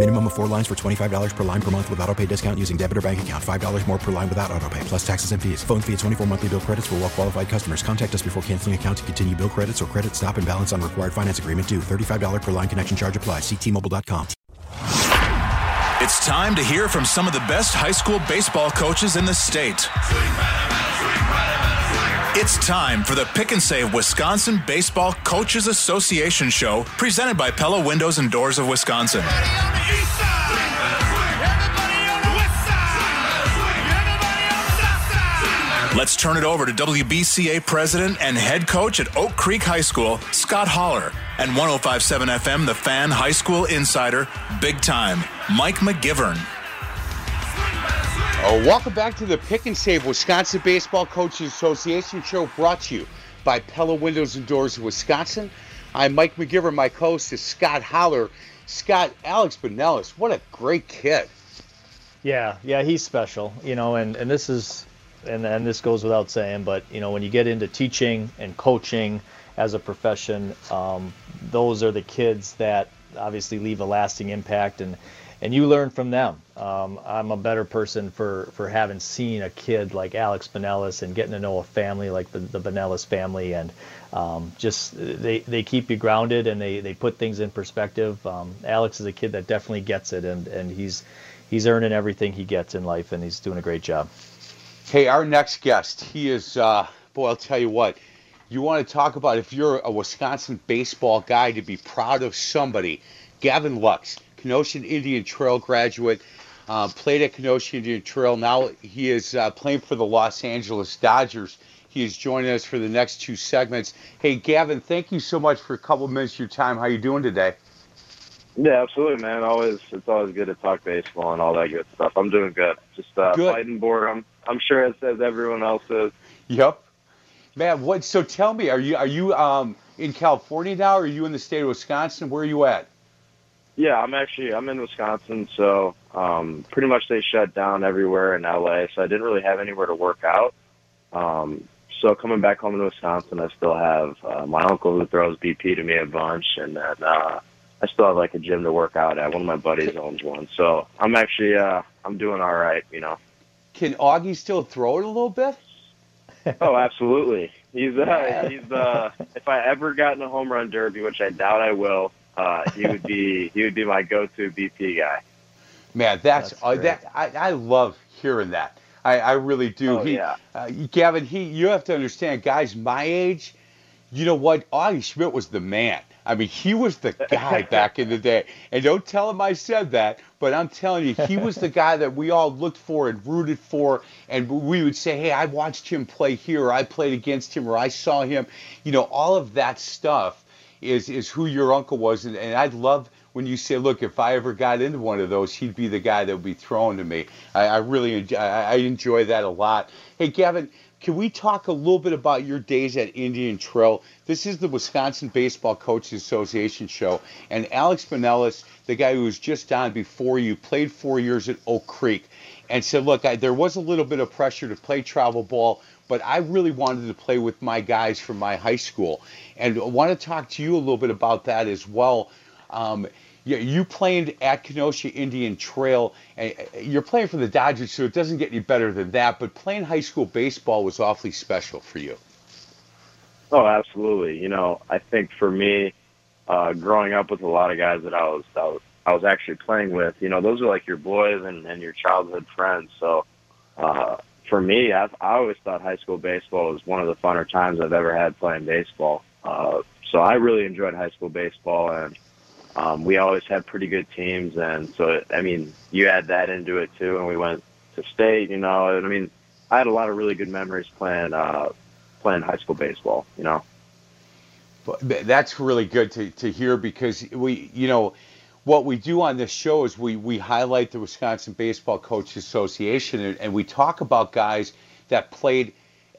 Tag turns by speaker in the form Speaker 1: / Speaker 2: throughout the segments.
Speaker 1: Minimum of four lines for $25 per line per month with auto pay discount using debit or bank account. $5 more per line without auto pay, plus taxes and fees. Phone fee at 24 monthly bill credits for well qualified customers. Contact us before canceling account to continue bill credits or credit stop and balance on required finance agreement due. $35 per line connection charge applies. Ctmobile.com.
Speaker 2: It's time to hear from some of the best high school baseball coaches in the state. It's time for the Pick and Save Wisconsin Baseball Coaches Association show presented by Pella Windows and Doors of Wisconsin. Let's turn it over to WBCA president and head coach at Oak Creek High School, Scott Holler, and 1057 FM, the fan high school insider, big time, Mike McGivern.
Speaker 3: Oh, welcome back to the Pick and Save Wisconsin Baseball Coaches Association show brought to you by Pella Windows and Doors of Wisconsin. I'm Mike McGivern. My co host is Scott Holler. Scott, Alex Binelas, what a great kid.
Speaker 4: Yeah, yeah, he's special, you know, and, and this is, and, and this goes without saying, but, you know, when you get into teaching and coaching as a profession, um, those are the kids that obviously leave a lasting impact and, and you learn from them. Um, I'm a better person for, for having seen a kid like Alex Binelas and getting to know a family like the, the Binelas family and um, just they, they keep you grounded and they, they put things in perspective. Um, Alex is a kid that definitely gets it and, and he's he's earning everything he gets in life and he's doing a great job.
Speaker 3: Hey, our next guest, he is, uh, boy, I'll tell you what, you want to talk about if you're a Wisconsin baseball guy to be proud of somebody, Gavin Lux. Kenosha Indian Trail graduate, uh, played at Kenosha Indian Trail. Now he is uh, playing for the Los Angeles Dodgers. He is joining us for the next two segments. Hey, Gavin, thank you so much for a couple of minutes of your time. How you doing today?
Speaker 5: Yeah, absolutely, man. Always, it's always good to talk baseball and all that good stuff. I'm doing good. Just uh,
Speaker 3: Good.
Speaker 5: fighting boredom. I'm sure as, as everyone else is.
Speaker 3: Yep. Man, what? So tell me, are you are you um, in California now, or are you in the state of Wisconsin? Where are you at?
Speaker 5: Yeah, I'm actually I'm in Wisconsin, so um, pretty much they shut down everywhere in LA, so I didn't really have anywhere to work out. Um, so coming back home to Wisconsin, I still have uh, my uncle who throws BP to me a bunch, and then uh, I still have like a gym to work out at. One of my buddies owns one, so I'm actually uh, I'm doing all right, you know.
Speaker 3: Can Augie still throw it a little bit?
Speaker 5: oh, absolutely. He's uh, he's uh, if I ever got in a home run derby, which I doubt I will, uh, he would be he would be my go-to BP guy.
Speaker 3: Man, that's,
Speaker 5: That's
Speaker 3: uh, that I, I love hearing that. I, I really do.
Speaker 5: Oh,
Speaker 3: he,
Speaker 5: yeah.
Speaker 3: uh, Gavin, he you have to understand, guys my age, you know what? Augie Schmidt was the man. I mean, he was the guy back in the day. And don't tell him I said that, but I'm telling you, he was the guy that we all looked for and rooted for. And we would say, hey, I watched him play here, or I played against him, or I saw him. You know, all of that stuff is is who your uncle was. And, and I'd love when you say, look, if I ever got into one of those, he'd be the guy that would be thrown to me. I, I really enjoy, I, I enjoy that a lot. Hey, Gavin, can we talk a little bit about your days at Indian Trail? This is the Wisconsin Baseball Coaches Association show, and Alex Binelas, the guy who was just on before you, played four years at Oak Creek, and said, "Look, I, there was a little bit of pressure to play travel ball, but I really wanted to play with my guys from my high school, and I want to talk to you a little bit about that as well." Um, yeah, you played at Kenosha Indian Trail. and You're playing for the Dodgers, so it doesn't get any better than that. But playing high school baseball was awfully special for you.
Speaker 5: Oh, absolutely. You know, I think for me, uh, growing up with a lot of guys that I was, I was I was actually playing with, you know, those are like your boys and, and your childhood friends. So uh, for me, I've, I always thought high school baseball was one of the funner times I've ever had playing baseball. Uh, so I really enjoyed high school baseball, and um, we always had pretty good teams, and so I mean, you add that into it too, and we went to state. You know, and I mean, I had a lot of really good memories playing uh, playing high school baseball. You know.
Speaker 3: That's really good to, to hear because we, you know, what we do on this show is we, we highlight the Wisconsin Baseball Coaches Association and, and we talk about guys that played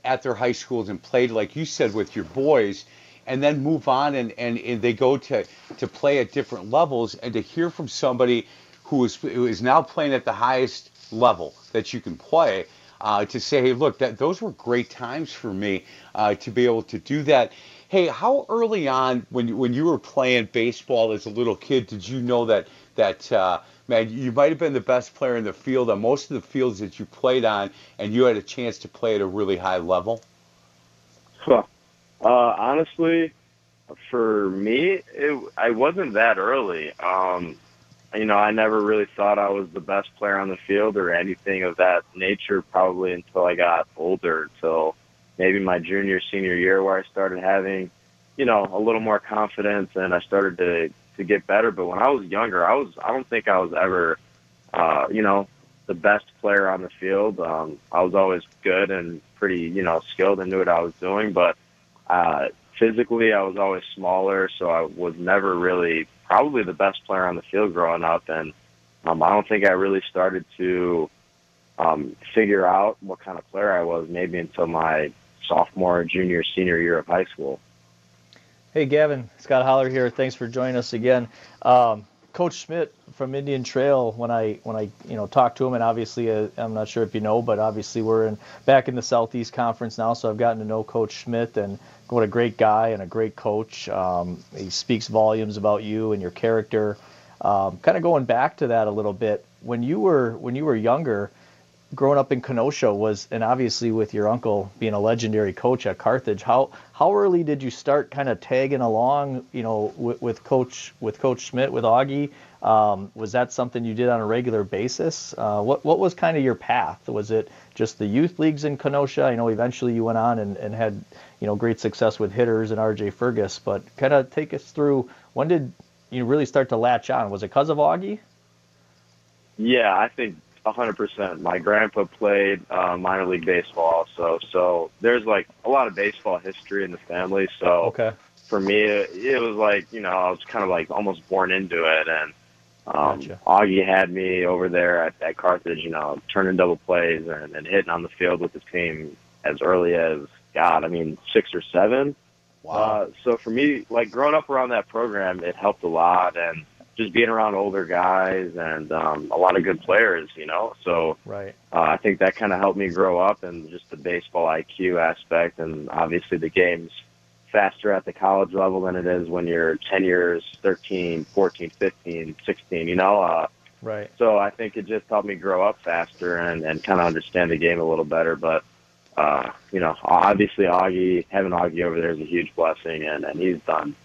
Speaker 3: at their high schools and played, like you said, with your boys, and then move on and, and, and they go to, to play at different levels. And to hear from somebody who is, who is now playing at the highest level that you can play, uh, to say, hey, look, that those were great times for me uh, to be able to do that. Hey, how early on when when you were playing baseball as a little kid did you know that that uh, man you might have been the best player in the field on most of the fields that you played on, and you had a chance to play at a really high level?
Speaker 5: Huh. Uh, honestly, for me, it, I wasn't that early. Um, you know, I never really thought I was the best player on the field or anything of that nature. Probably until I got older, until maybe my junior senior year where I started having, you know, a little more confidence and I started to to get better. But when I was younger, I was I don't think I was ever, uh, you know, the best player on the field. Um, I was always good and pretty, you know, skilled and knew what I was doing. But uh, physically, I was always smaller, so I was never really probably the best player on the field growing up. And um, I don't think I really started to um, figure out what kind of player I was maybe until my sophomore, junior, senior year of high school.
Speaker 4: Hey, Gavin, Scott Holler here. Thanks for joining us again. Um, Coach Schmidt from Indian Trail. When I when I you know talked to him, and obviously uh, I'm not sure if you know, but obviously we're in back in the Southeast Conference now, so I've gotten to know Coach Schmidt and what a great guy and a great coach. Um, he speaks volumes about you and your character. Um, kind of going back to that a little bit, when you were when you were younger, growing up in Kenosha was, and obviously with your uncle being a legendary coach at Carthage, how how early did you start kind of tagging along, you know, with, with Coach with Coach Schmidt with Augie? Um, was that something you did on a regular basis? Uh, what what was kind of your path? Was it just the youth leagues in Kenosha? I know eventually you went on and, and had you know great success with hitters and RJ Fergus, but kind of take us through when did you really start to latch on? Was it because of Augie?
Speaker 5: Yeah, I think hundred percent. My grandpa played uh, minor league baseball, so so there's like a lot of baseball history in the family. So
Speaker 4: okay.
Speaker 5: for me, it, it was like you know I was kind of like almost born into it, and um,
Speaker 4: Gotcha.
Speaker 5: Augie had me over there at, at Carthage, you know, turning double plays and, and hitting on the field with his team as early as God, I mean six or seven.
Speaker 3: Wow.
Speaker 5: Uh, so for me, like growing up around that program, it helped a lot, and just being around older guys and um, a lot of good players, you know. So
Speaker 4: Right.
Speaker 5: uh, I think that kind of helped me grow up and just the baseball IQ aspect, and obviously the game's faster at the college level than it is when you're 10 years, 13, 14, 15, 16, you know. Uh,
Speaker 4: Right.
Speaker 5: so I think it just helped me grow up faster and, and kind of understand the game a little better. But, uh, you know, obviously Augie, having Augie over there is a huge blessing, and, and he's done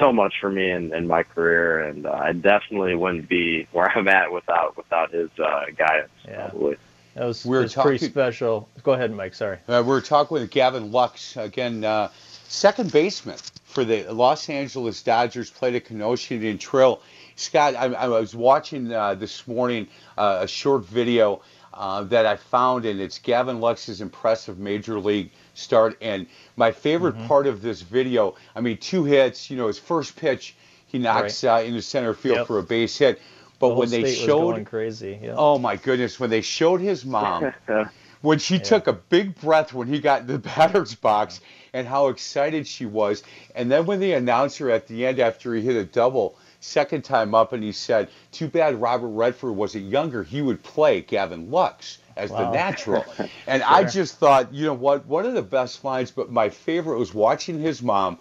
Speaker 5: so much for me in, in my career, and uh, I definitely wouldn't be where I'm at without without his uh, guidance.
Speaker 4: Yeah.
Speaker 5: Probably.
Speaker 4: That was,
Speaker 3: We were
Speaker 4: that was pretty
Speaker 3: talking-
Speaker 4: special. Go ahead, Mike. Sorry.
Speaker 3: Uh, we're talking with Gavin Lux again, uh, second baseman for the Los Angeles Dodgers. Played at Kenosha Indian Trail. Scott, I, I was watching uh, this morning uh, a short video uh, that I found, and it's Gavin Lux's impressive major league start. And my favorite
Speaker 4: Mm-hmm.
Speaker 3: part of this video, I mean, two hits. You know, his first pitch, he knocks uh, into center field
Speaker 4: Yep.
Speaker 3: for a base hit. But
Speaker 4: The
Speaker 3: when they showed,
Speaker 4: going crazy. Yeah.
Speaker 3: oh my goodness, when they showed his mom when she took a big breath when he got in the batter's box and how excited she was. And then when the announcer at the end, after he hit a double, second time up, and he said, Too bad Robert Redford wasn't younger. He would play Gavin Lux as the natural. And I just thought, you know what, one of the best lines, but my favorite was watching his mom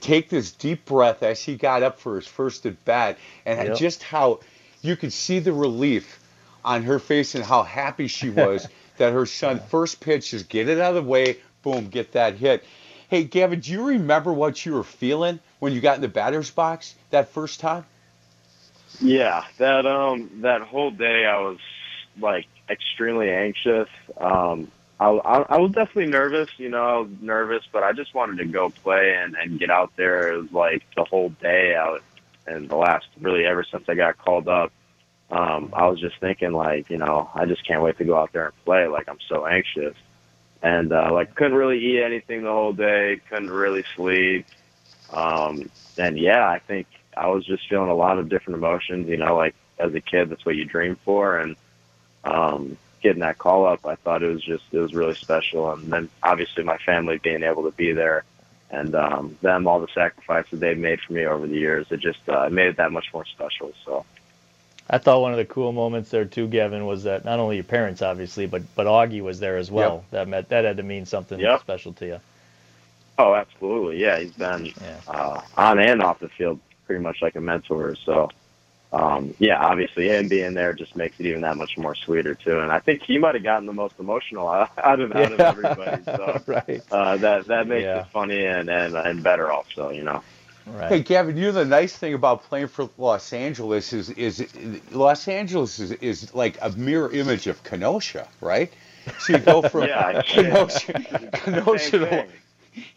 Speaker 3: take this deep breath as he got up for his first at bat and
Speaker 4: Yep.
Speaker 3: just how you could see the relief on her face and how happy she was that her son first pitch is get it out of the way, boom, get that hit. Hey, Gavin, do you remember what you were feeling when you got in the batter's box that first time?
Speaker 5: Yeah, that um that whole day I was like extremely anxious. Um, I, I I was definitely nervous. You know, nervous, but I just wanted to go play and and get out there. It was like the whole day. out, and the last really ever since I got called up, um, I was just thinking like, you know, I just can't wait to go out there and play. Like I'm so anxious, and uh, like couldn't really eat anything the whole day, couldn't really sleep, um, and yeah, I think I was just feeling a lot of different emotions. You know, like as a kid, that's what you dream for, and um, getting that call up, I thought it was just it was really special. And then obviously my family being able to be there, and um, them all the sacrifices they've made for me over the years, it just uh, made it that much more special. So.
Speaker 4: I thought one of the cool moments there too, Gavin, was that not only your parents obviously, but but Augie was there as well. Yep. That meant that had to mean something yep. special to you.
Speaker 5: Oh, absolutely. Yeah, he's been yeah. Uh, on and off the field pretty much like a mentor. So um, yeah, obviously him being there just makes it even that much more sweeter too. And I think he might have gotten the most emotional out of, out of everybody. So
Speaker 4: right.
Speaker 5: uh, that that makes yeah. it funny and, and and better also, you know.
Speaker 3: Right. Hey, Gavin, you know the nice thing about playing for Los Angeles is is Los Angeles is, is like a mirror image of Kenosha, right? So you go from
Speaker 5: yeah,
Speaker 3: Kenosha, Kenosha to,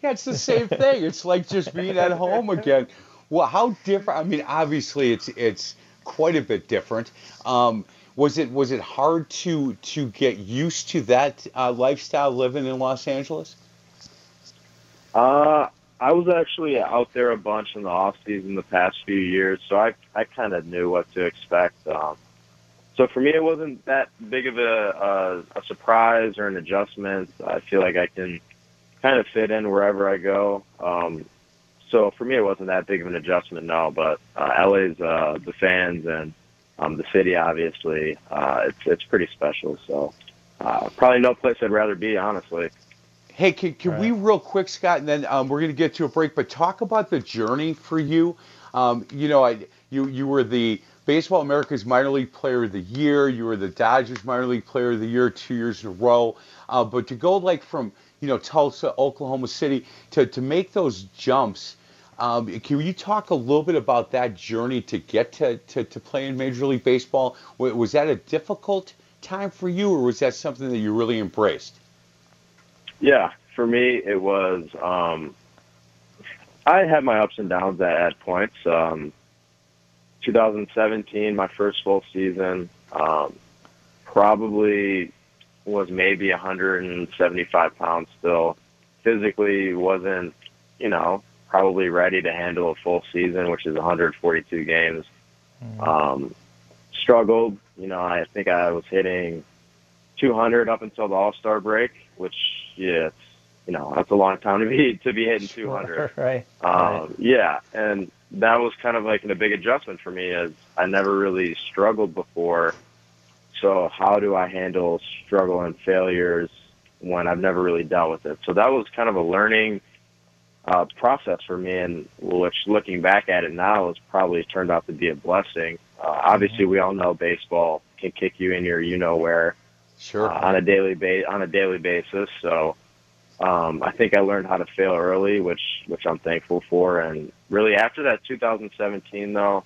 Speaker 3: yeah, it's the same thing. It's like just being at home again. Well, how different? I mean, obviously, it's it's quite a bit different. Um, was it was it hard to to get used to that uh, lifestyle living in Los Angeles?
Speaker 5: Uh, I was actually out there a bunch in the off season the past few years, so I I kind of knew what to expect. Um, so for me, it wasn't that big of a, a a surprise or an adjustment. I feel like I can kind of fit in wherever I go. Um, so for me, it wasn't that big of an adjustment, no. But uh, LA's uh, the fans and um, the city, obviously, uh, it's it's pretty special. So uh, probably no place I'd rather be, honestly.
Speaker 3: Hey, can, can right. we real quick, Scott, and then um, we're going to get to a break, but talk about the journey for you. Um, you know, I, you you were the Baseball America's Minor League Player of the Year. You were the Dodgers Minor League Player of the Year two years in a row. Uh, but to go like from you know Tulsa, Oklahoma City, to to make those jumps um, can you talk a little bit about that journey to get to, to, to play in Major League Baseball? Was that a difficult time for you, or was that something that you really embraced?
Speaker 5: Yeah, for me, it was. Um, I had my ups and downs at, at points. Um, 2017, my first full season, um, probably was maybe 175 pounds still. Physically wasn't, you know, probably ready to handle a full season, which is 142 games. Mm. Um, struggled, you know, I think I was hitting 200 up until the All Star break, which yeah, it's, you know, that's a long time to be to be hitting 200.
Speaker 4: Sure, right.
Speaker 5: Um, right. Yeah, and that was kind of like a big adjustment for me as I never really struggled before. So how do I handle struggle and failures when I've never really dealt with it? So that was kind of a learning uh, process for me, and which looking back at it now has probably turned out to be a blessing. Uh, obviously, we all know baseball can kick you in your you know where
Speaker 3: sure
Speaker 5: uh, on a daily ba- on a daily basis. So um, I think I learned how to fail early, which which I'm thankful for. And really, after that 2017 though,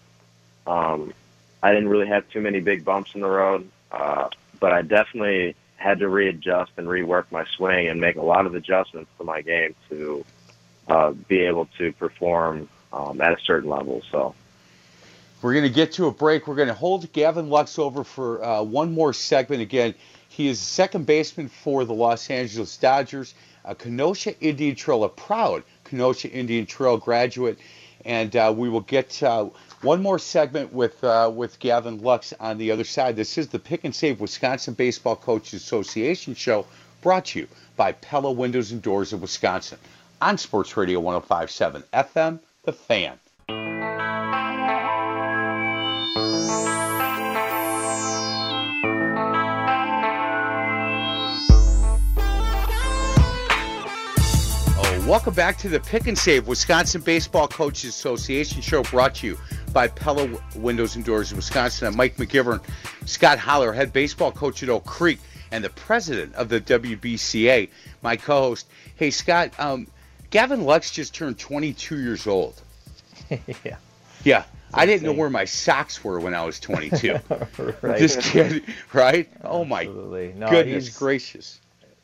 Speaker 5: um, I didn't really have too many big bumps in the road, uh, but I definitely had to readjust and rework my swing and make a lot of adjustments to my game to uh, be able to perform um, at a certain level. So.
Speaker 3: We're going to get to a break. We're going to hold Gavin Lux over for uh, one more segment. Again, he is second baseman for the Los Angeles Dodgers, a Kenosha Indian Trail, a proud Kenosha Indian Trail graduate. And uh, we will get uh, one more segment with uh, with Gavin Lux on the other side. This is the Pick and Save Wisconsin Baseball Coaches Association show brought to you by Pella Windows and Doors of Wisconsin on Sports Radio 1057 FM, The Fan. Oh, welcome back to the Pick and Save Wisconsin Baseball Coaches Association show brought to you by Pella Windows and Doors of Wisconsin. I'm Mike McGivern, Scott Holler, head baseball coach at Oak Creek, and the president of the WBCA, my co-host. Hey, Scott, um, Gavin Lux just turned 22 years old.
Speaker 4: yeah.
Speaker 3: Yeah. I didn't know where my socks were when I was 22.
Speaker 4: right.
Speaker 3: This kid, right? Oh my
Speaker 4: no,
Speaker 3: goodness gracious.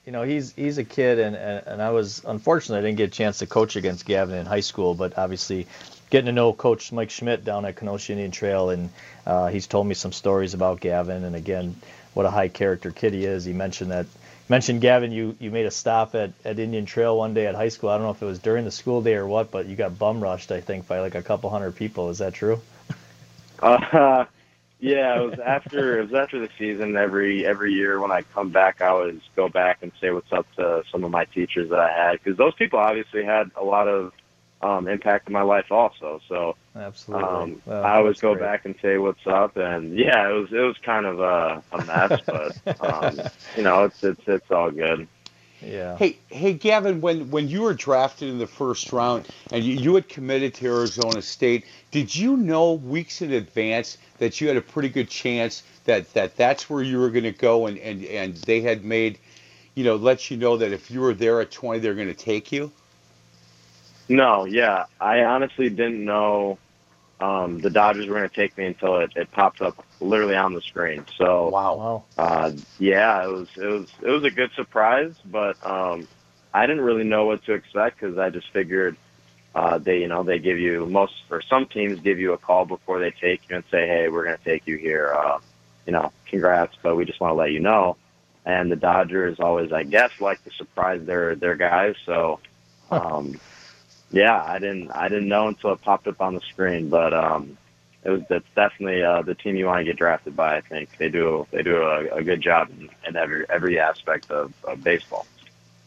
Speaker 4: You know, he's he's a kid, and, and, and I was unfortunately I didn't get a chance to coach against Gavin in high school, but obviously getting to know Coach Mike Schmidt down at Kenosha Indian Trail, and uh, he's told me some stories about Gavin, and again, what a high character kid he is. He mentioned that mentioned Gavin, you you made a stop at, at Indian Trail one day at high school. I don't know if it was during the school day or what, but you got bum rushed, I think, by like a couple hundred people. Is that true?
Speaker 5: Uh, yeah, it was after it was after the season. Every every year when I come back, I always go back and say what's up to some of my teachers that I had because those people obviously had a lot of um, impact in my life also. So
Speaker 4: absolutely, um,
Speaker 5: well, I always go great. back and say what's up. And yeah, it was it was kind of a, a mess, but um, you know, it's it's it's all good.
Speaker 4: Yeah.
Speaker 3: Hey, hey, Gavin, when when you were drafted in the first round and you, you had committed to Arizona State, did you know weeks in advance that you had a pretty good chance that that that's where you were going to go, and and and they had made, you know, let you know that if you were there at 20, they're going to take you?
Speaker 5: No, yeah, I honestly didn't know um, the Dodgers were going to take me until it, it popped up literally on the screen. So
Speaker 3: wow,
Speaker 5: uh, yeah, it was it was it was a good surprise, but um, I didn't really know what to expect because I just figured uh, they you know they give you most or some teams give you a call before they take you and say hey we're going to take you here uh, you know congrats but we just want to let you know and the Dodgers always I guess like to surprise their their guys so. Um, yeah, I didn't I didn't know until it popped up on the screen, but um, it was that's definitely uh, the team you want to get drafted by. I think they do they do a, a good job in, in every every aspect of, of baseball.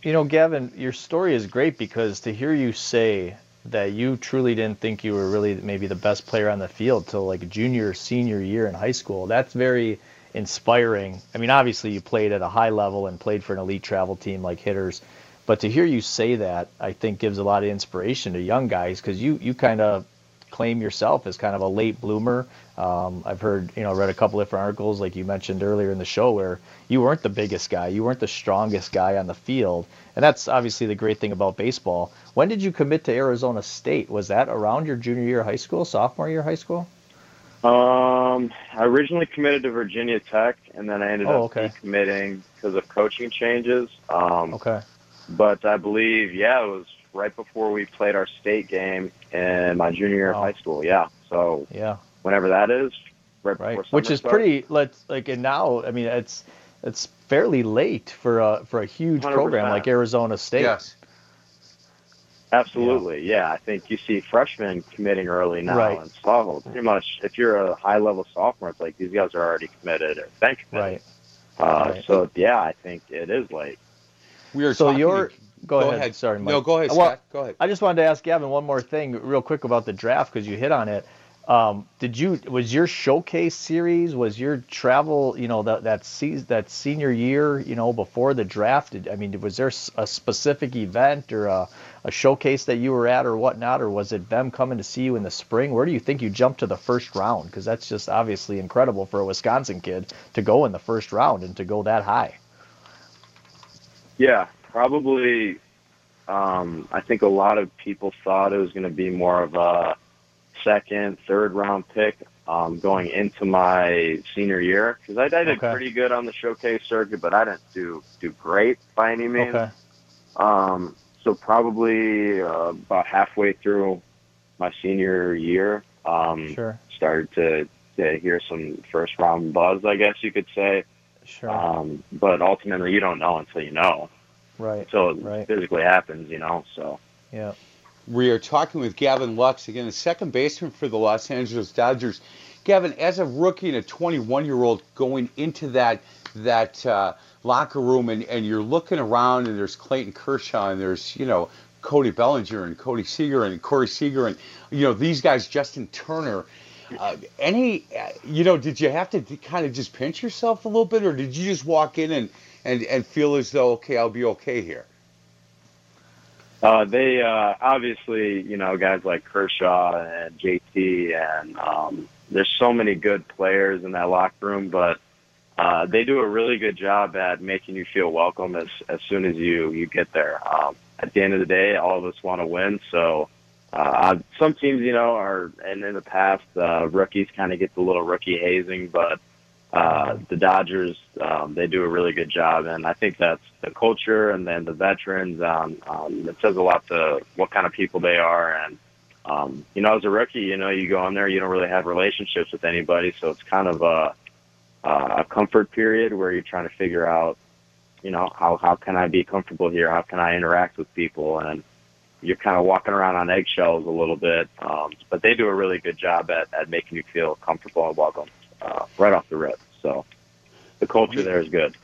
Speaker 4: You know, Gavin, your story is great because to hear you say that you truly didn't think you were really maybe the best player on the field till like junior senior year in high school. That's very inspiring. I mean, obviously you played at a high level and played for an elite travel team like hitters but to hear you say that, I think gives a lot of inspiration to young guys because you you kind of claim yourself as kind of a late bloomer. Um, I've heard, you know, read a couple different articles, like you mentioned earlier in the show, where you weren't the biggest guy, you weren't the strongest guy on the field, and that's obviously the great thing about baseball. When did you commit to Arizona State? Was that around your junior year of high school, sophomore year of high school?
Speaker 5: Um, I originally committed to Virginia Tech, and then I ended
Speaker 4: oh,
Speaker 5: up okay. committing because of coaching changes. Um,
Speaker 4: okay
Speaker 5: but I believe, yeah, it was right before we played our state game in my junior year wow. of high school. Yeah. So
Speaker 4: yeah,
Speaker 5: whenever that is, right,
Speaker 4: right. which is
Speaker 5: starts.
Speaker 4: pretty. Let's like, and now, I mean, it's it's fairly late for a for a huge 100%. program like Arizona State.
Speaker 3: Yes.
Speaker 5: Absolutely, yeah. yeah. I think you see freshmen committing early now,
Speaker 4: right.
Speaker 5: and sophomore. Pretty much, if you're a high level sophomore, it's like these guys are already committed or been committed.
Speaker 4: Right.
Speaker 5: Uh,
Speaker 4: right.
Speaker 5: So yeah, I think it is late.
Speaker 3: We are
Speaker 4: so you're
Speaker 3: to,
Speaker 4: go,
Speaker 3: go
Speaker 4: ahead.
Speaker 3: ahead.
Speaker 4: Sorry, Mike.
Speaker 3: No, go ahead,
Speaker 4: well,
Speaker 3: Scott. Go ahead.
Speaker 4: I just wanted to ask Gavin one more thing, real quick about the draft because you hit on it. Um, did you was your showcase series was your travel you know that that se- that senior year you know before the draft did, I mean was there a specific event or a, a showcase that you were at or whatnot or was it them coming to see you in the spring where do you think you jumped to the first round because that's just obviously incredible for a Wisconsin kid to go in the first round and to go that high
Speaker 5: yeah probably um, I think a lot of people thought it was going to be more of a second, third round pick um, going into my senior year because I, I, did
Speaker 4: okay.
Speaker 5: pretty good on the showcase circuit, but I didn't do do great by any means.
Speaker 4: Okay.
Speaker 5: Um, so probably uh, about halfway through my senior year, um,
Speaker 4: sure.
Speaker 5: started to, to hear some first round buzz, I guess you could say.
Speaker 4: Sure.
Speaker 5: Um, but ultimately, you don't know until you know.
Speaker 4: Right.
Speaker 5: So it
Speaker 4: right.
Speaker 5: physically happens, you know. So.
Speaker 4: Yeah.
Speaker 3: We are talking with Gavin Lux again, the second baseman for the Los Angeles Dodgers. Gavin, as a rookie and a 21-year-old going into that that uh, locker room, and, and you're looking around, and there's Clayton Kershaw, and there's you know Cody Bellinger and Cody Seager and Corey Seager, and you know these guys, Justin Turner. Uh, any, uh, you know, did you have to kind of just pinch yourself a little bit, or did you just walk in and and and feel as though okay, I'll be okay here?
Speaker 5: Uh, they uh, obviously, you know, guys like Kershaw and JT, and um, there's so many good players in that locker room, but uh, they do a really good job at making you feel welcome as as soon as you you get there. Um, at the end of the day, all of us want to win, so. Uh, some teams, you know, are, and in the past, uh, rookies kind of get the little rookie hazing, but uh, the Dodgers, um, they do a really good job, and I think that's the culture and then the veterans. Um, um, it says a lot to what kind of people they are, and um, you know, as a rookie, you know, you go in there, you don't really have relationships with anybody, so it's kind of a a comfort period where you're trying to figure out, you know, how how can I be comfortable here? How can I interact with people? And you're kind of walking around on eggshells a little bit, um, but they do a really good job at, at making you feel comfortable and welcome uh, right off the rip. So the culture there is good.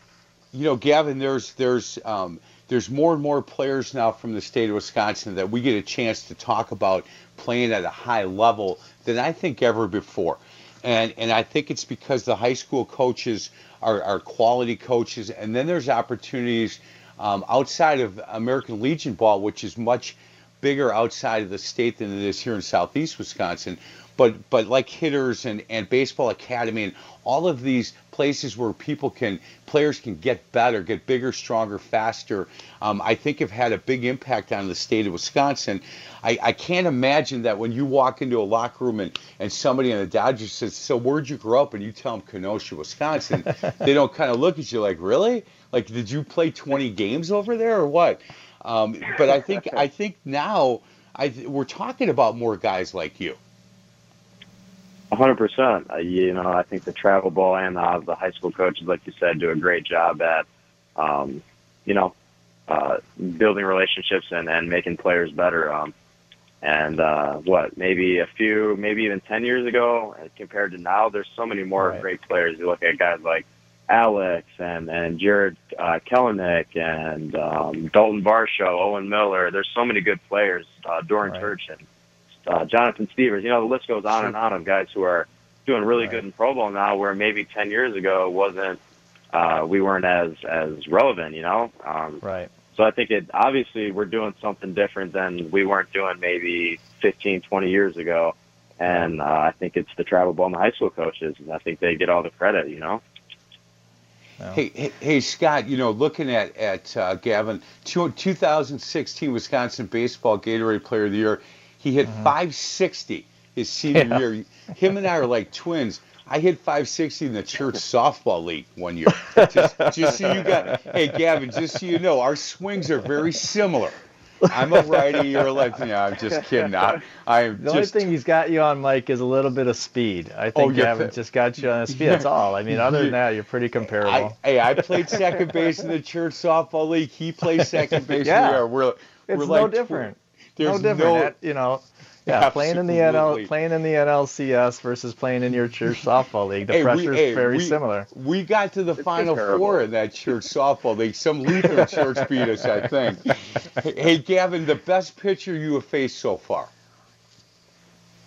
Speaker 3: You know, Gavin, there's there's um, there's more and more players now from the state of Wisconsin that we get a chance to talk about playing at a high level than I think ever before. And and I think it's because the high school coaches are, are quality coaches, and then there's opportunities um, outside of American Legion ball, which is much bigger outside of the state than it is here in southeast Wisconsin. But but like hitters and, and baseball academy and all of these places where people can players can get better, get bigger, stronger, faster, um, I think have had a big impact on the state of Wisconsin. I, I can't imagine that when you walk into a locker room and, and somebody in the Dodgers says, So where'd you grow up? And you tell them Kenosha, Wisconsin, they don't kind of look at you like, Really? Like, did you play 20 games over there or what? Um, but I think I think now I we're talking about more guys like you.
Speaker 5: hundred percent. Uh, you know, I think the travel ball and the, the high school coaches, like you said, do a great job at, um, you know, uh, building relationships and, and making players better. Um, and uh, what maybe a few, maybe even ten years ago, compared to now, there's so many more right. great players. You look at guys like Alex and and Jarred uh, Kelenic and um, Dalton Varsho, Owen Miller. There's so many good players. Uh, Doran right. Church and uh, Jonathan Stevens. You know, the list goes on and on of guys who are doing really right. good in pro ball now, where maybe 10 years ago wasn't. Uh, we weren't as as relevant. You know. Um,
Speaker 4: right.
Speaker 5: So I think it obviously we're doing something different than we weren't doing maybe 15, 20 years ago. And uh, I think it's the travel ball and the high school coaches. And I think they get all the credit, you know.
Speaker 3: Hey, hey, hey, Scott, you know, looking at, at uh, Gavin, 2016 Wisconsin Baseball Gatorade Player of the Year, he hit mm-hmm. 560 his senior yeah. year. Him and I are like twins. I hit 560 in the church softball league one year. Just, just so you got, hey, Gavin, just so you know, our swings are very similar. I'm a righty, you're a lefty. No, I'm just kidding. I, I'm
Speaker 4: the
Speaker 3: just...
Speaker 4: only thing he's got you on, Mike, is a little bit of speed. I oh, think oh, Gavin just got you on speed. That's all. I mean, other than that, you're pretty comparable.
Speaker 3: I, hey, I played second base in the church softball league. He plays second base.
Speaker 4: yeah,
Speaker 3: we are. We're,
Speaker 4: it's
Speaker 3: we're
Speaker 4: no
Speaker 3: like
Speaker 4: different.
Speaker 3: There's
Speaker 4: no different.
Speaker 3: No,
Speaker 4: that, you know, yeah, playing in the NL, playing in the NLCS versus playing in your church softball league. The
Speaker 3: hey,
Speaker 4: pressure
Speaker 3: is
Speaker 4: hey, very
Speaker 3: we,
Speaker 4: similar.
Speaker 3: We got to the it's final four in that church softball league. Some Lutheran church beat us, I think. hey, Gavin, the best pitcher you have faced so far?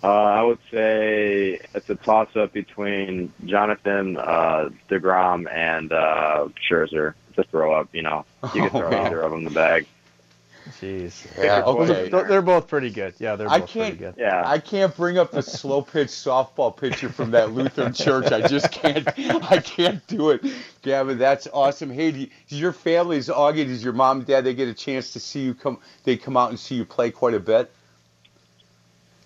Speaker 5: Uh, I would say it's a toss-up between Jonathan uh, Degrom and uh, Scherzer. To throw up, you know, you can throw oh, either of them in the bag.
Speaker 4: Jeez.
Speaker 3: Yeah, okay.
Speaker 4: They're both pretty good. Yeah, they're both
Speaker 3: I can't,
Speaker 4: pretty good.
Speaker 5: Yeah.
Speaker 3: I can't bring up the slow pitch softball pitcher from that Lutheran church. I just can't. I can't do it. Gavin, that's awesome. Hey, do, does your family's Augie? Does your mom and dad they get a chance to see you come? They come out and see you play quite a bit.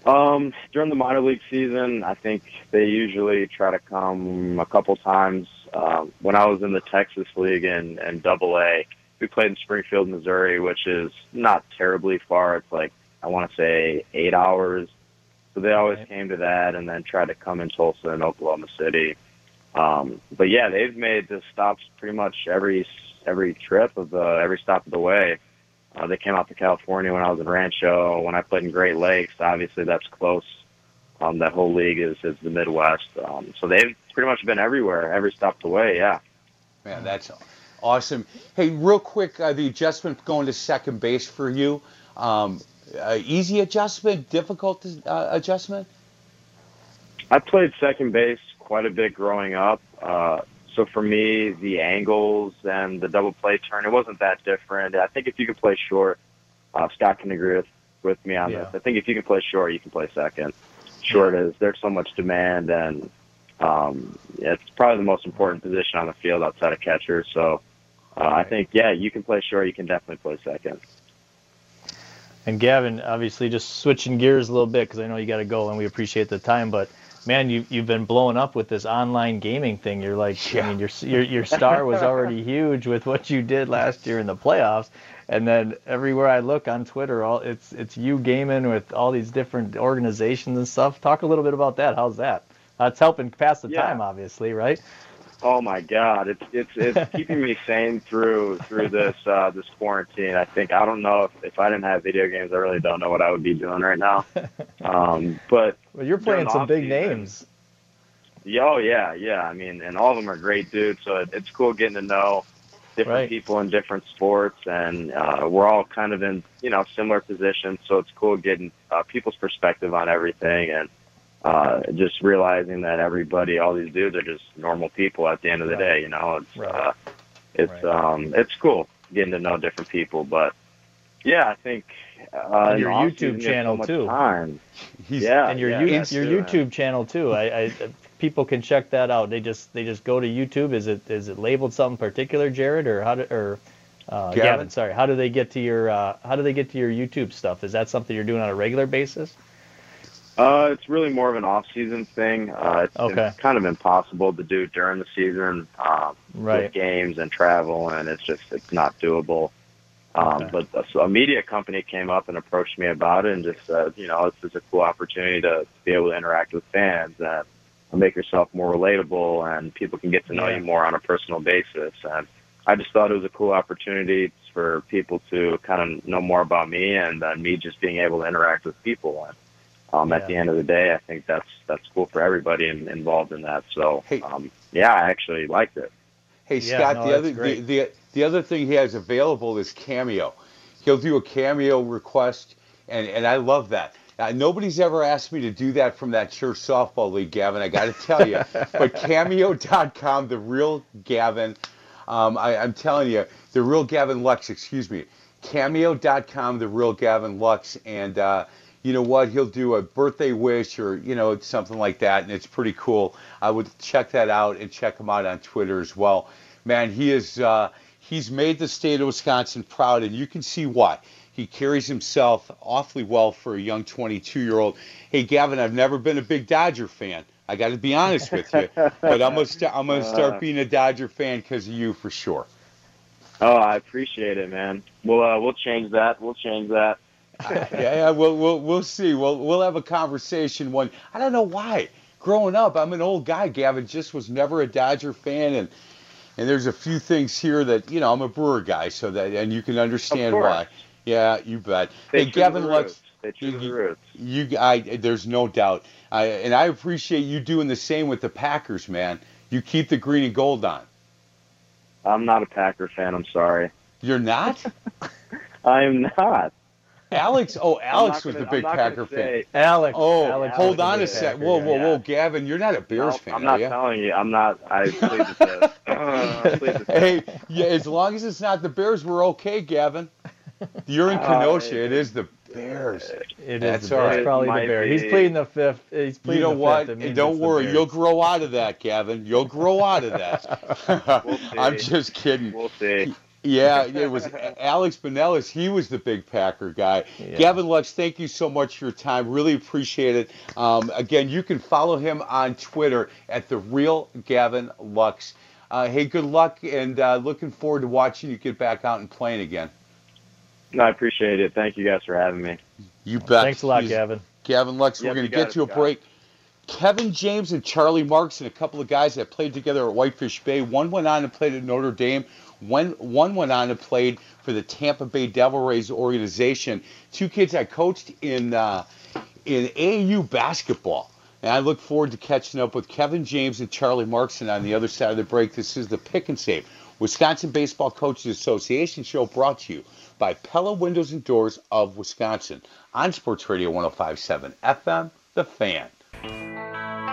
Speaker 5: Um, during the minor league season, I think they usually try to come a couple times. Um, when I was in the Texas League and and Double A we played in Springfield, Missouri, which is not terribly far. It's like I want to say eight hours. So they always right. came to that, and then tried to come in Tulsa and Oklahoma City. Um, but yeah, they've made the stops pretty much every every trip of the every stop of the way. Uh, they came out to California when I was in Rancho. When I played in Great Lakes, obviously that's close. Um, that whole league is is the Midwest. Um, so they've pretty much been everywhere, every stop of the way. Yeah.
Speaker 3: Man, that's Awesome. Hey, real quick, uh, the adjustment going to second base for you. Um, uh, easy adjustment, difficult uh, adjustment?
Speaker 5: I played second base quite a bit growing up. Uh, so for me, the angles and the double play turn, it wasn't that different. I think if you can play short, uh, Scott can agree with, with me on yeah. this. I think if you can play short, you can play second. Short is there's so much demand and um, it's probably the most important position on the field outside of catcher. So uh, I think, yeah, you can play short. You can definitely play second.
Speaker 4: And Gavin, obviously, just switching gears a little bit because I know you got to go, and we appreciate the time. But man, you you've been blowing up with this online gaming thing. You're like, yeah. I mean, your your your star was already huge with what you did last year in the playoffs, and then everywhere I look on Twitter, all it's it's you gaming with all these different organizations and stuff. Talk a little bit about that. How's that? That's helping pass the
Speaker 5: yeah.
Speaker 4: time, obviously, right?
Speaker 5: Oh my God, it's it's it's keeping me sane through through this uh, this quarantine. I think I don't know if, if I didn't have video games, I really don't know what I would be doing right now. Um, but
Speaker 4: well, you're playing some big names.
Speaker 5: Yeah, oh yeah, yeah. I mean, and all of them are great dudes. So it, it's cool getting to know different
Speaker 4: right.
Speaker 5: people in different sports, and uh, we're all kind of in you know similar positions. So it's cool getting uh, people's perspective on everything and uh, just realizing that everybody, all these dudes are just normal people at the end of the
Speaker 4: right.
Speaker 5: day. You know, it's
Speaker 4: right.
Speaker 5: uh, it's
Speaker 4: right.
Speaker 5: um, it's cool getting to know different people. But yeah, I think uh,
Speaker 4: and your YouTube channel
Speaker 5: so
Speaker 4: too.
Speaker 5: Time.
Speaker 4: He's,
Speaker 5: yeah,
Speaker 4: and your
Speaker 5: yeah,
Speaker 4: you, your
Speaker 5: true,
Speaker 4: YouTube channel too. I, I people can check that out. They just they just go to YouTube. Is it is it labeled something particular, Jared, or how do or uh,
Speaker 3: Gavin?
Speaker 4: Gavin? Sorry, how do they get to your uh, how do they get to your YouTube stuff? Is that something you're doing on a regular basis?
Speaker 5: Uh, it's really more of an off-season thing. Uh, it's,
Speaker 4: Okay.
Speaker 5: it's kind of impossible to do during the season um,
Speaker 4: Right.
Speaker 5: with games and travel, and it's just it's not doable. Um,
Speaker 4: Okay.
Speaker 5: But uh, so a media company came up and approached me about it, and just said, you know, this is a cool opportunity to be able to interact with fans and make yourself more relatable, and people can get to know
Speaker 4: Yeah.
Speaker 5: you more on a personal basis. And I just thought it was a cool opportunity for people to kind of know more about me, and uh, me just being able to interact with people. And um,
Speaker 4: Yeah.
Speaker 5: at the end of the day, I think that's that's cool for everybody in, involved in that. So,
Speaker 3: Hey.
Speaker 5: um, yeah, I actually liked it.
Speaker 3: Hey
Speaker 4: Yeah,
Speaker 3: Scott,
Speaker 4: no,
Speaker 3: the other the, the the other thing he has available is Cameo. He'll do a Cameo request, and and I love that. Uh, nobody's ever asked me to do that from that church softball league, Gavin. I got to tell you, but Cameo.com, the real Gavin, um, I, I'm telling you, the real Gavin Lux. Excuse me, Cameo.com, the real Gavin Lux, and. Uh, you know what? He'll do a birthday wish or you know something like that, and it's pretty cool. I would check that out and check him out on Twitter as well. Man, he is uh, he's made the state of Wisconsin proud, and you can see why. He carries himself awfully well for a young 22 year old. Hey, Gavin, I've never been a big Dodger fan. I got to be honest with you, but I'm gonna st- I'm gonna start being a Dodger fan because of you for sure.
Speaker 5: Oh, I appreciate it, man. We'll uh, we'll change that. We'll change that.
Speaker 3: yeah, yeah, we'll, we'll we'll see. We'll we'll have a conversation. One, I don't know why. Growing up, I'm an old guy. Gavin just was never a Dodger fan, and and there's a few things here that you know I'm a Brewer guy, so that and you can understand why. Yeah, you bet.
Speaker 5: Stay
Speaker 3: hey, Gavin,
Speaker 5: the
Speaker 3: let's
Speaker 5: roots. Stay the
Speaker 3: you- you I there's no doubt. I and I appreciate you doing the same with the Packers, man. You keep the green and gold on.
Speaker 5: I'm not a Packer fan. I'm sorry.
Speaker 3: You're not?
Speaker 5: I'm not.
Speaker 3: Alex, oh, Alex was
Speaker 5: gonna-
Speaker 3: the big
Speaker 5: I'm
Speaker 3: Packer fan.
Speaker 4: Alex.
Speaker 3: Oh,
Speaker 4: Alex
Speaker 3: hold on a sec.
Speaker 4: Packer
Speaker 3: Whoa,
Speaker 4: guy.
Speaker 3: whoa, whoa. Gavin, you're not a Bears
Speaker 5: No,
Speaker 3: fan,
Speaker 5: I'm
Speaker 3: are
Speaker 5: not
Speaker 3: you?
Speaker 5: telling you. I'm not. I plead the fifth. Uh, plead the fifth.
Speaker 3: Hey, yeah, as long as it's not the Bears, we're okay, Gavin. You're in
Speaker 5: Uh,
Speaker 3: Kenosha. It is the Bears.
Speaker 4: It is
Speaker 3: That's
Speaker 4: the Bears,
Speaker 3: right.
Speaker 4: probably the
Speaker 5: Might
Speaker 4: Bear. He's
Speaker 5: be.
Speaker 4: pleading the fifth. He's pleading
Speaker 3: You know
Speaker 4: the
Speaker 3: what?
Speaker 4: Fifth. It
Speaker 3: Don't worry, you'll grow out of that, Gavin. You'll grow out of that.
Speaker 5: We'll see.
Speaker 3: I'm just kidding.
Speaker 5: We'll see.
Speaker 3: Yeah, it was Alex Binelas. He was the big Packer guy.
Speaker 4: Yeah.
Speaker 3: Gavin Lux, thank you so much for your time. Really appreciate it. Um, again, you can follow him on Twitter at the real Gavin Lux. Uh, hey, good luck, and uh, looking forward to watching you get back out and playing again.
Speaker 5: No, I appreciate it. Thank you guys for having me.
Speaker 3: You bet.
Speaker 4: Thanks a lot,
Speaker 3: He's-
Speaker 4: Gavin.
Speaker 3: Gavin Lux, we're going to get
Speaker 5: it,
Speaker 3: to a
Speaker 5: Scott.
Speaker 3: break. Kevin James and Charlie Marks and a couple of guys that played together at Whitefish Bay. One went on and played at Notre Dame. One, one went on and played for the Tampa Bay Devil Rays organization. Two kids I coached in uh, in AAU basketball. And I look forward to catching up with Kevin James and Charlie Markson on the other side of the break. This is the Pick and Save Wisconsin Baseball Coaches Association show brought to you by Pella Windows and Doors of Wisconsin on Sports Radio 1057 FM, The Fan.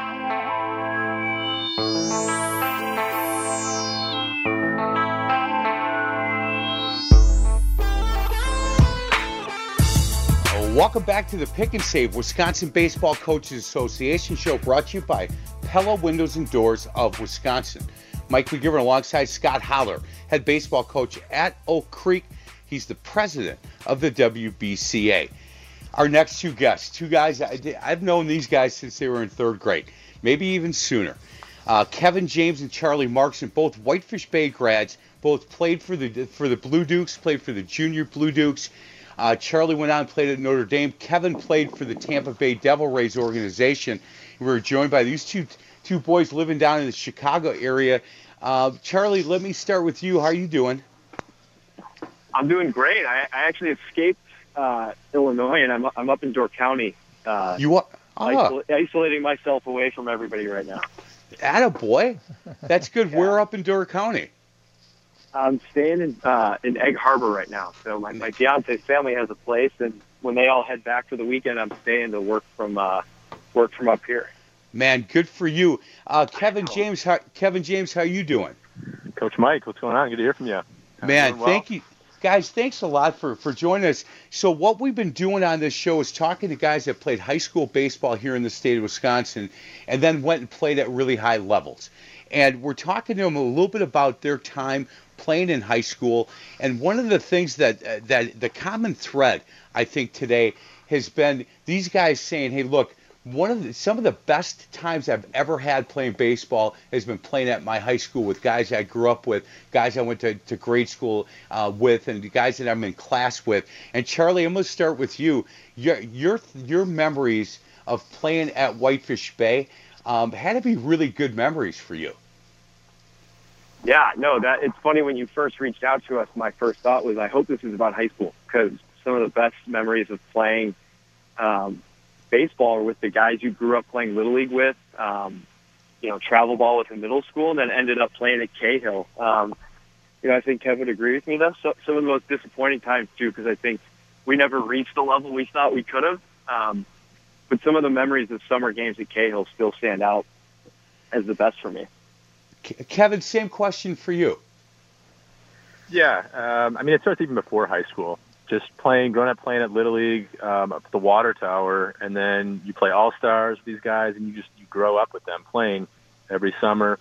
Speaker 3: Welcome back to the Pick and Save Wisconsin Baseball Coaches Association show brought to you by Pella Windows and Doors of Wisconsin. Mike McGivern alongside Scott Holler, head baseball coach at Oak Creek. He's the president of the WBCA. Our next two guests, two guys, I've known these guys since they were in third grade. maybe even sooner. Uh, Kevin James and Charlie Markson, both Whitefish Bay grads, both played for the for the Blue Dukes, played for the Junior Blue Dukes. Uh, Charlie went out and played at Notre Dame. Kevin played for the Tampa Bay Devil Rays organization. We were joined by these two two boys living down in the Chicago area. Uh, Charlie, let me start with you. How are you doing?
Speaker 6: I'm doing great. I, I actually escaped uh, Illinois, and I'm I'm up in Door County. Uh,
Speaker 3: you are
Speaker 6: oh. isol- isolating myself away from everybody right now.
Speaker 3: Atta boy, that's good. yeah. We're up in Door County.
Speaker 6: I'm staying in uh, in Egg Harbor right now. So my my fiance's family has a place, and when they all head back for the weekend, I'm staying to work from uh, work from up here.
Speaker 3: Man, good for you, uh, Kevin James. How, Kevin James, how you doing?
Speaker 7: Coach Mike, what's going on? Good to hear from you.
Speaker 3: Man, well. thank you guys, thanks a lot for, for joining us. So, what we've been doing on this show is talking to guys that played high school baseball here in the state of Wisconsin and then went and played at really high levels. And we're talking to them a little bit about their time playing in high school. And one of the things that, uh, that the common thread, I think, today has been these guys saying, hey, look, one of the, some of the best times I've ever had playing baseball has been playing at my high school with guys I grew up with, guys I went to, to grade school uh, with, and guys that I'm in class with. And Charlie, I'm going to start with you. Your your your memories of playing at Whitefish Bay um, had to be really good memories for you.
Speaker 6: Yeah, no, that it's funny when you first reached out to us. My first thought was, I hope this is about high school because some of the best memories of playing. Um, baseball or with the guys you grew up playing little league with. Um, you know, travel ball with in middle school, and then ended up playing at Cahill. Um, you know, I think Kevin would agree with me. Though so, some of the most disappointing times too, because I think we never reached the level we thought we could have. Um, but some of the memories of summer games at Cahill still stand out as the best for me.
Speaker 3: Kevin, same question for you.
Speaker 7: Yeah, um, I mean, it starts even before high school just playing, growing up playing at Little League um, up at the Water Tower, and then you play All Stars with these guys, and you just you grow up with them playing every summer.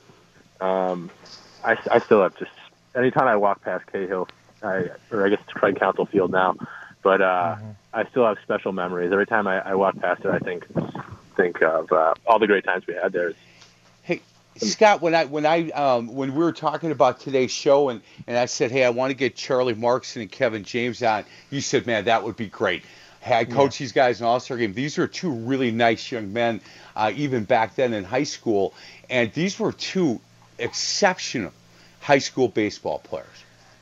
Speaker 7: Um, I, I still have just anytime I walk past Cahill, I or I guess it's Craig Counsell Field now, but uh, mm-hmm. I still have special memories. Every time I, I walk past it, I think think of uh, all the great times we had there.
Speaker 3: Scott, when I when I um, when we were talking about today's show and, and I said, hey, I want to get Charlie Markson and Kevin James on, you said, man, that would be great. Hey, I coached yeah. these guys in All Star game. These are two really nice young men, uh, even back then in high school, and these were two exceptional high school baseball players.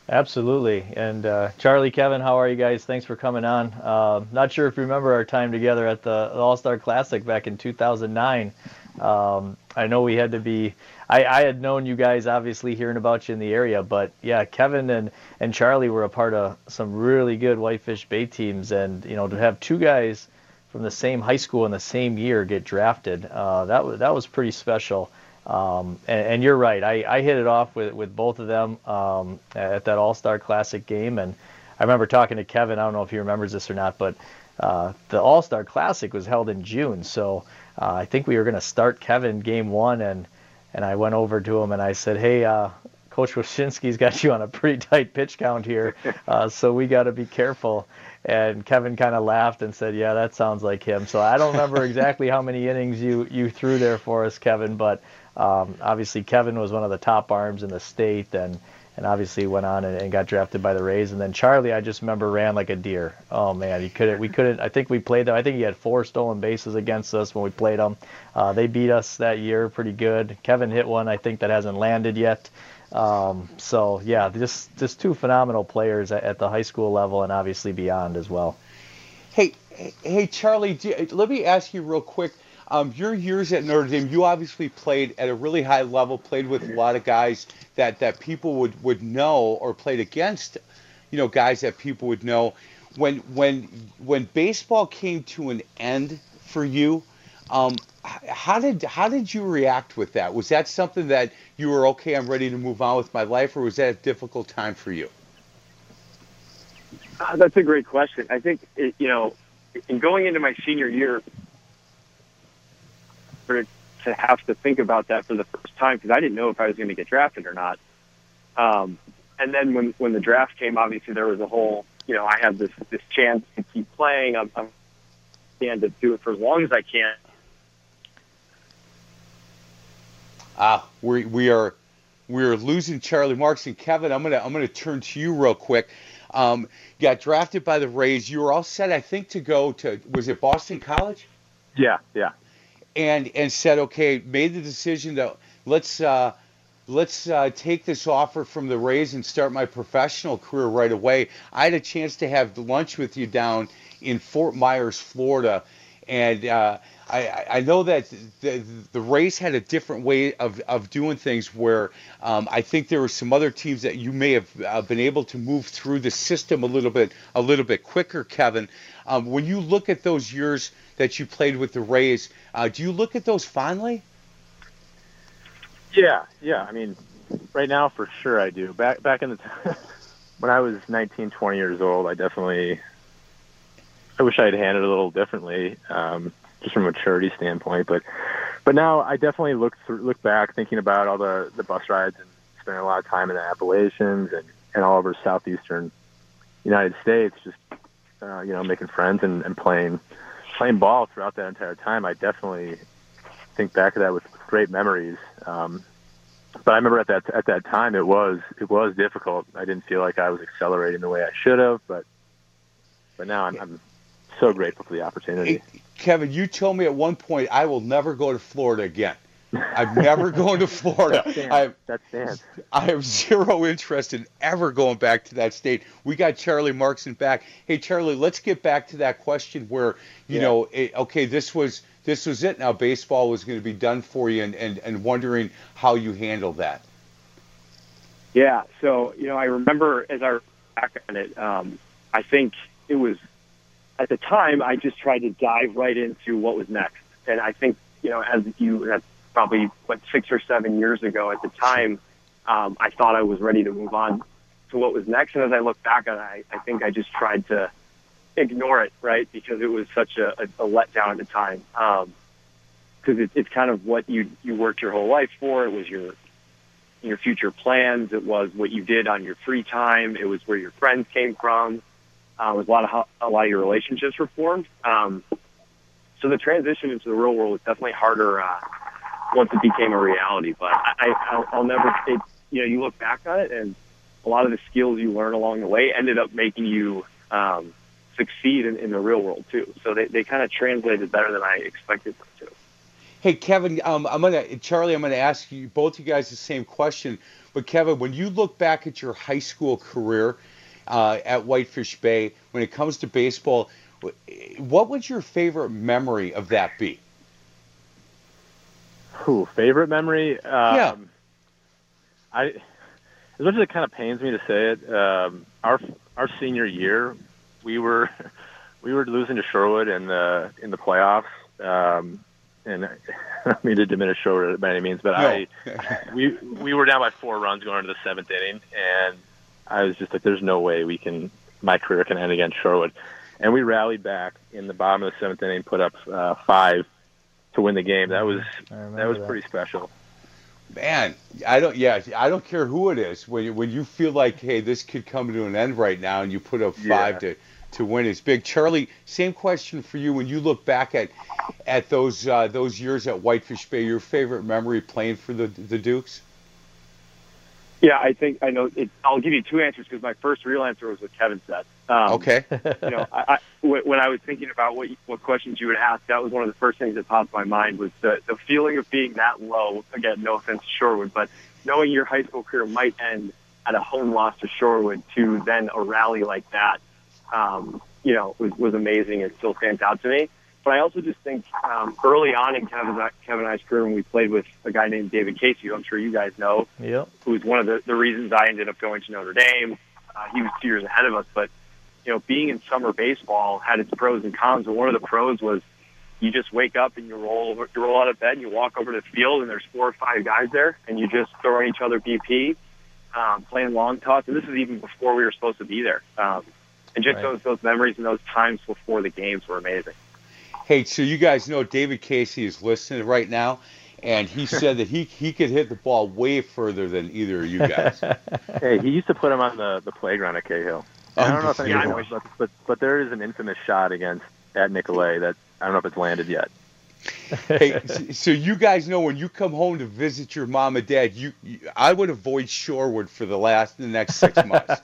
Speaker 4: Absolutely. And uh, Charlie, Kevin, how are you guys? Thanks for coming on. Uh, not sure if you remember our time together at the All Star Classic back in 2009. Um, I know we had to be. I, I had known you guys obviously hearing about you in the area, but yeah, Kevin and and Charlie were a part of some really good Whitefish Bay teams, and you know to have two guys from the same high school in the same year get drafted, uh, that was that was pretty special. Um, and, and, you're right, I, I hit it off with with both of them um, at that All Star Classic game, and I remember talking to Kevin. I don't know if he remembers this or not, but uh, the All Star Classic was held in June, so uh, I think we were going to start Kevin game one, and and I went over to him and I said, hey. Uh, Coach Wyshynski's got you on a pretty tight pitch count here, uh, so we got to be careful. And Kevin kind of laughed and said, "Yeah, that sounds like him." So I don't remember exactly how many innings you you threw there for us, Kevin, but um, obviously Kevin was one of the top arms in the state, and and obviously went on and, and, got drafted by the Rays. And then Charlie, I just remember ran like a deer. Oh man, he couldn't. We couldn't. I think we played them. I think he had four stolen bases against us when we played them. Uh, they beat us that year pretty good. Kevin hit one I think that hasn't landed yet. Um, so yeah, just just two phenomenal players at, at, the high school level and obviously beyond as well.
Speaker 3: Hey, hey Charlie, let me ask you real quick. Um, your years at Notre Dame, you obviously played at a really high level, played with a lot of guys that, that people would, would know or played against, you know, guys that people would know. When when when baseball came to an end for you, um, how did how did you react with that? Was that something that you were okay? I'm ready to move on with my life, or was that a difficult time for you?
Speaker 6: Uh, that's a great question. I think it, you know, in going into my senior year, for to have to think about that for the first time because I didn't know if I was going to get drafted or not. Um, and then when when the draft came, obviously there was a whole, you know, I have this this chance to keep playing. I'm, I'm and to do it for as long as I can.
Speaker 3: Ah, we we are we are losing Charlie Markson Kevin. I'm gonna I'm gonna turn to you real quick. Um, got drafted by the Rays. You were all set, I think, to go to was it Boston College?
Speaker 7: Yeah, yeah.
Speaker 3: And and said, okay, made the decision that let's uh, let's uh, take this offer from the Rays and start my professional career right away. I had a chance to have lunch with you down in Fort Myers, Florida, and uh, I, I know that the, the Rays had a different way of, of doing things where um, I think there were some other teams that you may have uh, been able to move through the system a little bit a little bit quicker, Kevin. Um, when you look at those years that you played with the Rays, uh, do you look at those fondly?
Speaker 7: Yeah, yeah. I mean, right now for sure I do. Back back in the time when I was 19, 20 years old, I definitely I wish I had handled it a little differently, um, just from a maturity standpoint. But but now I definitely look through, look back, thinking about all the the bus rides and spending a lot of time in the Appalachians and and all over southeastern United States, just uh, you know making friends and, and playing playing ball throughout that entire time. I definitely think back of that with great memories. Um, but I remember at that at that time it was it was difficult. I didn't feel like I was accelerating the way I should have, but but now I'm, I'm so grateful for the opportunity.
Speaker 3: Hey, Kevin, you told me at one point I will never go to Florida again. I'm never going to Florida.
Speaker 7: I, That's Dan.
Speaker 3: I have zero interest in ever going back to that state. We got Charlie Markson back. Hey, Charlie, let's get back to that question where you
Speaker 7: Yeah.
Speaker 3: know, it, okay, this was this was it. Now baseball was going to be done for you, and and, and wondering how you handle that.
Speaker 6: Yeah. So, you know, I remember as I look back on it, um, I think it was at the time I just tried to dive right into what was next. And I think, you know, as you, that's probably what six or seven years ago at the time, um, I thought I was ready to move on to what was next. And as I look back on it, I, I think I just tried to ignore it, right? Because it was such a, a, a letdown at the time. Um, because it, it's kind of what you you worked your whole life for. It was your your future plans. It was what you did on your free time. It was where your friends came from. Uh, was a lot of a lot of your relationships were formed. Um, so the transition into the real world was definitely harder uh, once it became a reality. But I, I'll, I'll never. It, you know, you look back on it, and a lot of the skills you learn along the way ended up making you um, succeed in, in the real world too. So they, they kind of translated better than I expected them to.
Speaker 3: Hey, Kevin, um, I'm gonna Charlie, I'm gonna ask you both you guys the same question. But Kevin, when you look back at your high school career uh, at Whitefish Bay, when it comes to baseball, what would your favorite memory of that be?
Speaker 7: Ooh, favorite memory? Um,
Speaker 3: Yeah.
Speaker 7: I, as much as it kind of pains me to say it, um, our our senior year, we were we were losing to Shorewood in the in the playoffs. Um, and I don't mean to diminish Shorewood by any means, but I we we were down by four runs going into the seventh inning, and I was just like, "There's no way we can my career can end against Shorewood." And we rallied back in the bottom of the seventh inning, put up uh, five to win the game. That was that was
Speaker 4: that.
Speaker 7: pretty special.
Speaker 3: Man, I don't. Yeah, I don't care who it is. When you- when you feel like, hey, this could come to an end right now, and you put up five
Speaker 7: Yeah.
Speaker 3: to to win, it's big. Charlie, same question for you. When you look back at at those uh, those years at Whitefish Bay, your favorite memory playing for the the Dukes?
Speaker 6: Yeah, I think I know. It, I'll give you two answers because my first real answer was what Kevin said. Um,
Speaker 3: Okay.
Speaker 6: you know, I, I, when I was thinking about what what questions you would ask, that was one of the first things that popped my mind was the the feeling of being that low. Again, no offense to Shorewood, but knowing your high school career might end at a home loss to Shorewood to then a rally like that, um, you know, was was amazing. It still stands out to me. But I also just think um, early on in Kevin Kevin and I's career, when we played with a guy named David Casey, who I'm sure you guys know,
Speaker 4: Yep.
Speaker 6: who was one of the, the reasons I ended up going to Notre Dame. Uh, he was two years ahead of us, but you know, being in summer baseball had its pros and cons. But one of the pros was you just wake up and you roll over, you roll out of bed and you walk over to the field and there's four or five guys there and you just throw each other BP, um, playing long toss. And this is even before we were supposed to be there. Um, and just
Speaker 3: Right.
Speaker 6: those those memories and those times before the games were amazing.
Speaker 3: Hey, so you guys know David Casey is listening right now, and he said that he he could hit the ball way further than either of you guys.
Speaker 7: Hey, he used to put him on the, the playground at Cahill. I don't know if anyone knows, but, but but there is an infamous shot against at Nicolay that I don't know if it's landed yet.
Speaker 3: Hey, so you guys know when you come home to visit your mom and dad, you, you I would avoid Shorewood for the last the next six months.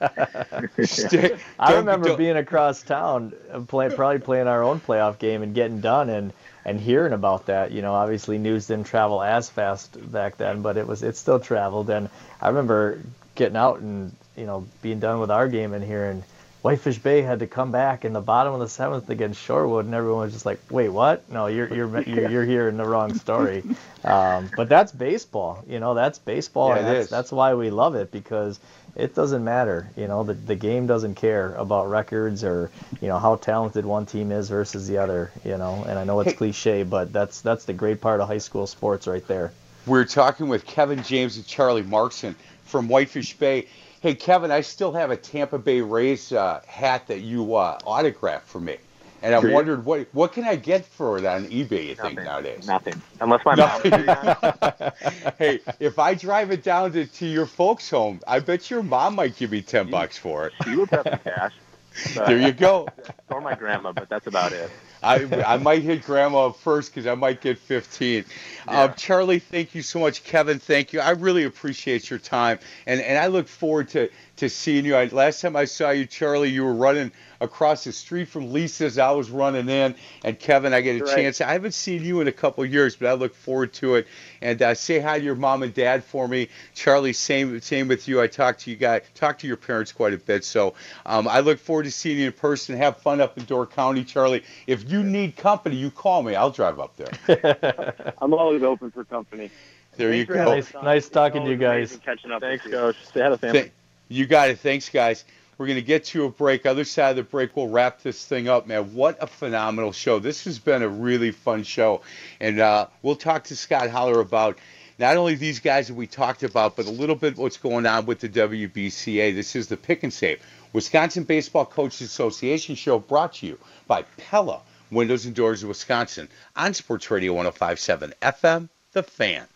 Speaker 4: Stay, I remember being across town, uh, play, probably playing our own playoff game and getting done and and hearing about that. You know, obviously news didn't travel as fast back then, but it was it still traveled. And I remember getting out and you know being done with our game and hearing Whitefish Bay had to come back in the bottom of the seventh against Shorewood, and everyone was just like, "Wait, what? No, you're you're you're, you're hearing the wrong story." Um, but that's baseball, you know. That's baseball,
Speaker 3: yeah,
Speaker 4: and that's, that's why we love it because it doesn't matter, you know. The the game doesn't care about records or you know how talented one team is versus the other, you know. And I know it's hey, cliche, but that's that's the great part of high school sports right there.
Speaker 3: We're talking with Kevin James and Charlie Markson from Whitefish Bay Hey, Kevin, I still have a Tampa Bay Rays uh, hat that you uh, autographed for me. And I wondered what what can I get for it on eBay? You
Speaker 7: Nothing.
Speaker 3: think nowadays?
Speaker 7: Nothing, unless my mom.
Speaker 3: hey, if I drive it down to, to your folks' home, I bet your mom might give me ten bucks for it.
Speaker 7: You would have some cash.
Speaker 3: there you go.
Speaker 7: Or my grandma, but that's about it.
Speaker 3: I I might hit grandma first because I might get 15. Yeah. Uh, Charlie, thank you so much. Kevin, thank you. I really appreciate your time, and and I look forward to to seeing you. I, last time I saw you, Charlie, you were running across the street from Lisa's. I was running in, and Kevin, I get a right. chance. I haven't seen you in a couple years, but I look forward to it. And uh, say hi to your mom and dad for me, Charlie. Same same with you. I talk to you guys, talk to your parents quite a bit. So um, I look forward to seeing you in person. Have fun up in Door County, Charlie. If you need company, you call me. I'll drive up
Speaker 5: there. I'm always open for company.
Speaker 3: There
Speaker 4: Thanks
Speaker 3: you go.
Speaker 4: Nice, nice talking to you guys.
Speaker 5: Catching up.
Speaker 7: Thanks, Coach. Stay out of family. Th-
Speaker 3: you got it. Thanks, guys. We're going to get to a break. Other side of the break, we'll wrap this thing up, man. What a phenomenal show. This has been a really fun show. And uh, we'll talk to Scott Holler about not only these guys that we talked about, but a little bit what's going on with the WBCA. This is the Pick and Save, Wisconsin Baseball Coaches Association show brought to you by Pella Windows and Doors of Wisconsin on Sports Radio 1057 FM, The Fan.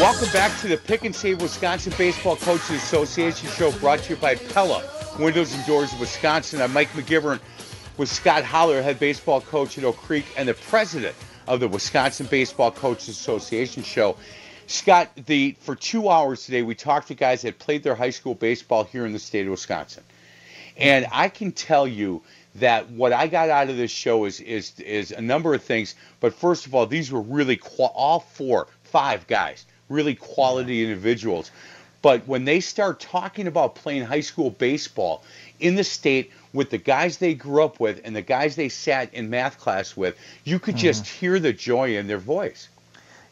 Speaker 3: Welcome back to the Pick and Save Wisconsin Baseball Coaches Association show brought to you by Pella Windows and Doors of Wisconsin. I'm Mike McGivern with Scott Holler, head baseball coach at Oak Creek and the president of the Wisconsin Baseball Coaches Association show. Scott, the for two hours today, we talked to guys that played their high school baseball here in the state of Wisconsin, and I can tell you that what I got out of this show is is is a number of things. But first of all, these were really all four, five guys really quality individuals. But when they start talking about playing high school baseball in the state with the guys they grew up with and the guys they sat in math class with, you could mm-hmm. just hear the joy in their voice.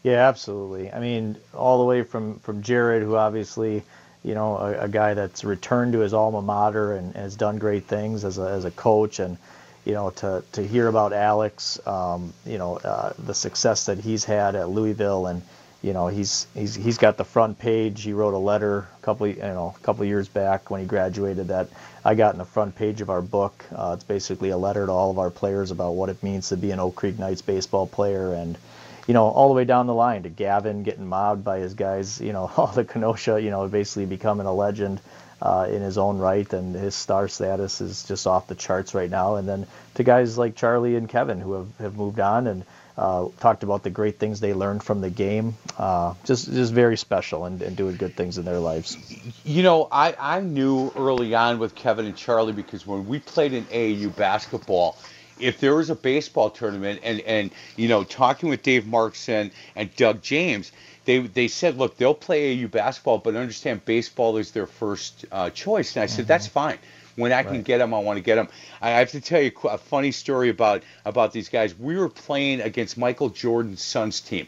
Speaker 4: Yeah, absolutely. I mean, all the way from from Jarred, who obviously, you know, a, a guy that's returned to his alma mater and, and, has done great things as a as a coach, and you know, to to hear about Alex, um, you know, uh, the success that he's had at Louisville and you know he's he's he's got the front page. He wrote a letter a couple you know a couple years back when he graduated that I got in the front page of our book. Uh, it's basically a letter to all of our players about what it means to be an Oak Creek Knights baseball player and you know all the way down the line to Gavin getting mobbed by his guys. You know all the Kenosha you know basically becoming a legend. Uh, in his own right, and his star status is just off the charts right now. And then to guys like Charlie and Kevin who have, have moved on and uh, talked about the great things they learned from the game. Uh, just just very special and, and, doing good things in their lives.
Speaker 3: You know, I, I knew early on with Kevin and Charlie because when we played in AAU basketball, if there was a baseball tournament and, and you know, talking with Dave Markson and Doug James, they, they said, look, they'll play AAU basketball, but understand baseball is their first uh, choice. And I said, mm-hmm. that's fine. When I can right. get them, I want to get them. I have to tell you a funny story about about these guys. We were playing against Michael Jordan's son's team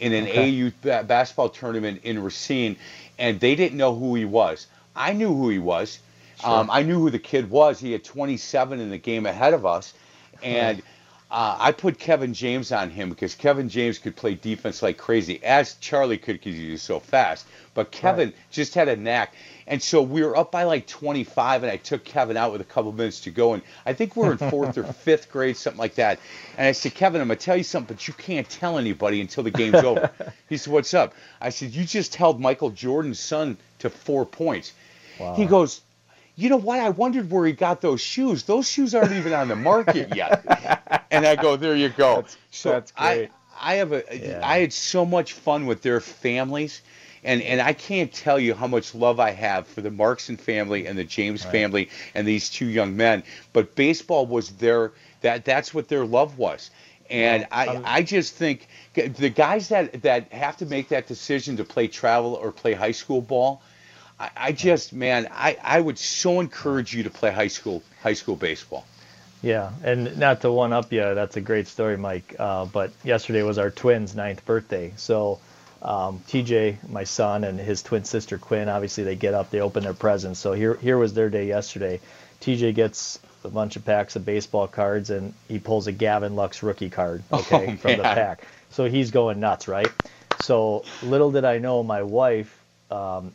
Speaker 3: in an okay. AAU basketball tournament in Racine, and they didn't know who he was. I knew who he was. Sure. Um, I knew who the kid was. He had 27 in the game ahead of us, and. Uh, I put Kevin James on him because Kevin James could play defense like crazy, as Charlie could because he was so fast. But Kevin right. just had a knack. And so we were up by like 25, and I took Kevin out with a couple minutes to go. And I think we are in fourth or fifth grade, something like that. And I said, Kevin, I'm going to tell you something, but you can't tell anybody until the game's over. He said, What's up? I said, You just held Michael Jordan's son to four points. Wow. He goes, you know what? I wondered where he got those shoes. Those shoes aren't even on the market yet. and I go, there you go.
Speaker 4: That's,
Speaker 3: so
Speaker 4: that's great.
Speaker 3: I, I have a,
Speaker 4: Yeah.
Speaker 3: I had so much fun with their families. And, and I can't tell you how much love I have for the Markson family and the James family and these two young men. But baseball was their that that's what their love was. And I, uh, I just think the guys that, that have to make that decision to play travel or play high school ball, I, I just man, I, I would so encourage you to play high school high school baseball.
Speaker 4: Yeah, and not to one up you, that's a great story, Mike. Uh, but yesterday was our twins' ninth birthday, so um, TJ, my son, and his twin sister Quinn, obviously they get up, they open their presents. So here, here was their day yesterday. TJ gets a bunch of packs of baseball cards, and he pulls a Gavin Lux rookie card, okay,
Speaker 3: Oh,
Speaker 4: from the pack. So he's going nuts, right? So little did I know, my wife, um,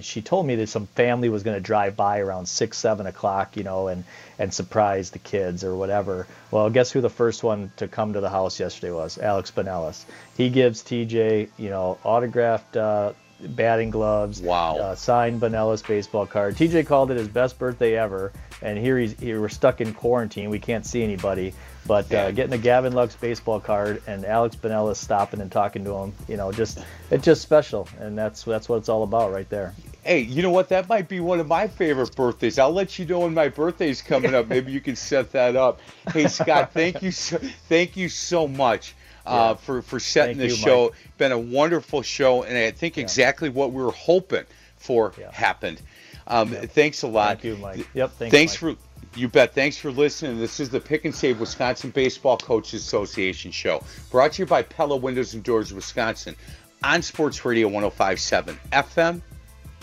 Speaker 4: she told me that some family was going to drive by around six, seven o'clock, you know, and and surprise the kids or whatever. Well, guess who the first one to come to the house yesterday was? Alex Binelas. He gives TJ, you know, autographed uh, batting gloves.
Speaker 3: Wow.
Speaker 4: Uh, signed Binelas baseball card. TJ called it his best birthday ever, and here he's here we're stuck in quarantine. We can't see anybody. But uh, getting a Gavin Lux baseball card and Alex Binelas stopping and talking to him, you know, just it's just special, and that's that's what it's all about right there.
Speaker 3: Hey, you know what? That might be one of my favorite birthdays. I'll let you know when my birthday's coming up. Maybe you can set that up. Hey, Scott, thank you so, thank you so much uh, for for setting
Speaker 4: Thank
Speaker 3: this
Speaker 4: you,
Speaker 3: show.
Speaker 4: Mike.
Speaker 3: Been a wonderful show, and I think exactly what we were hoping for happened. Um, Thanks a lot.
Speaker 4: Thank you, Mike. Yep. Thanks,
Speaker 3: Thanks
Speaker 4: Mike.
Speaker 3: for you bet. Thanks for listening. This is the Pick and Save Wisconsin Baseball Coaches Association show, brought to you by Pella Windows and Doors Wisconsin, on Sports Radio 105.7 FM.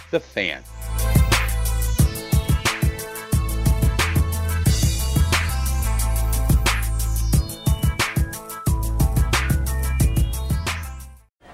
Speaker 3: The Fan.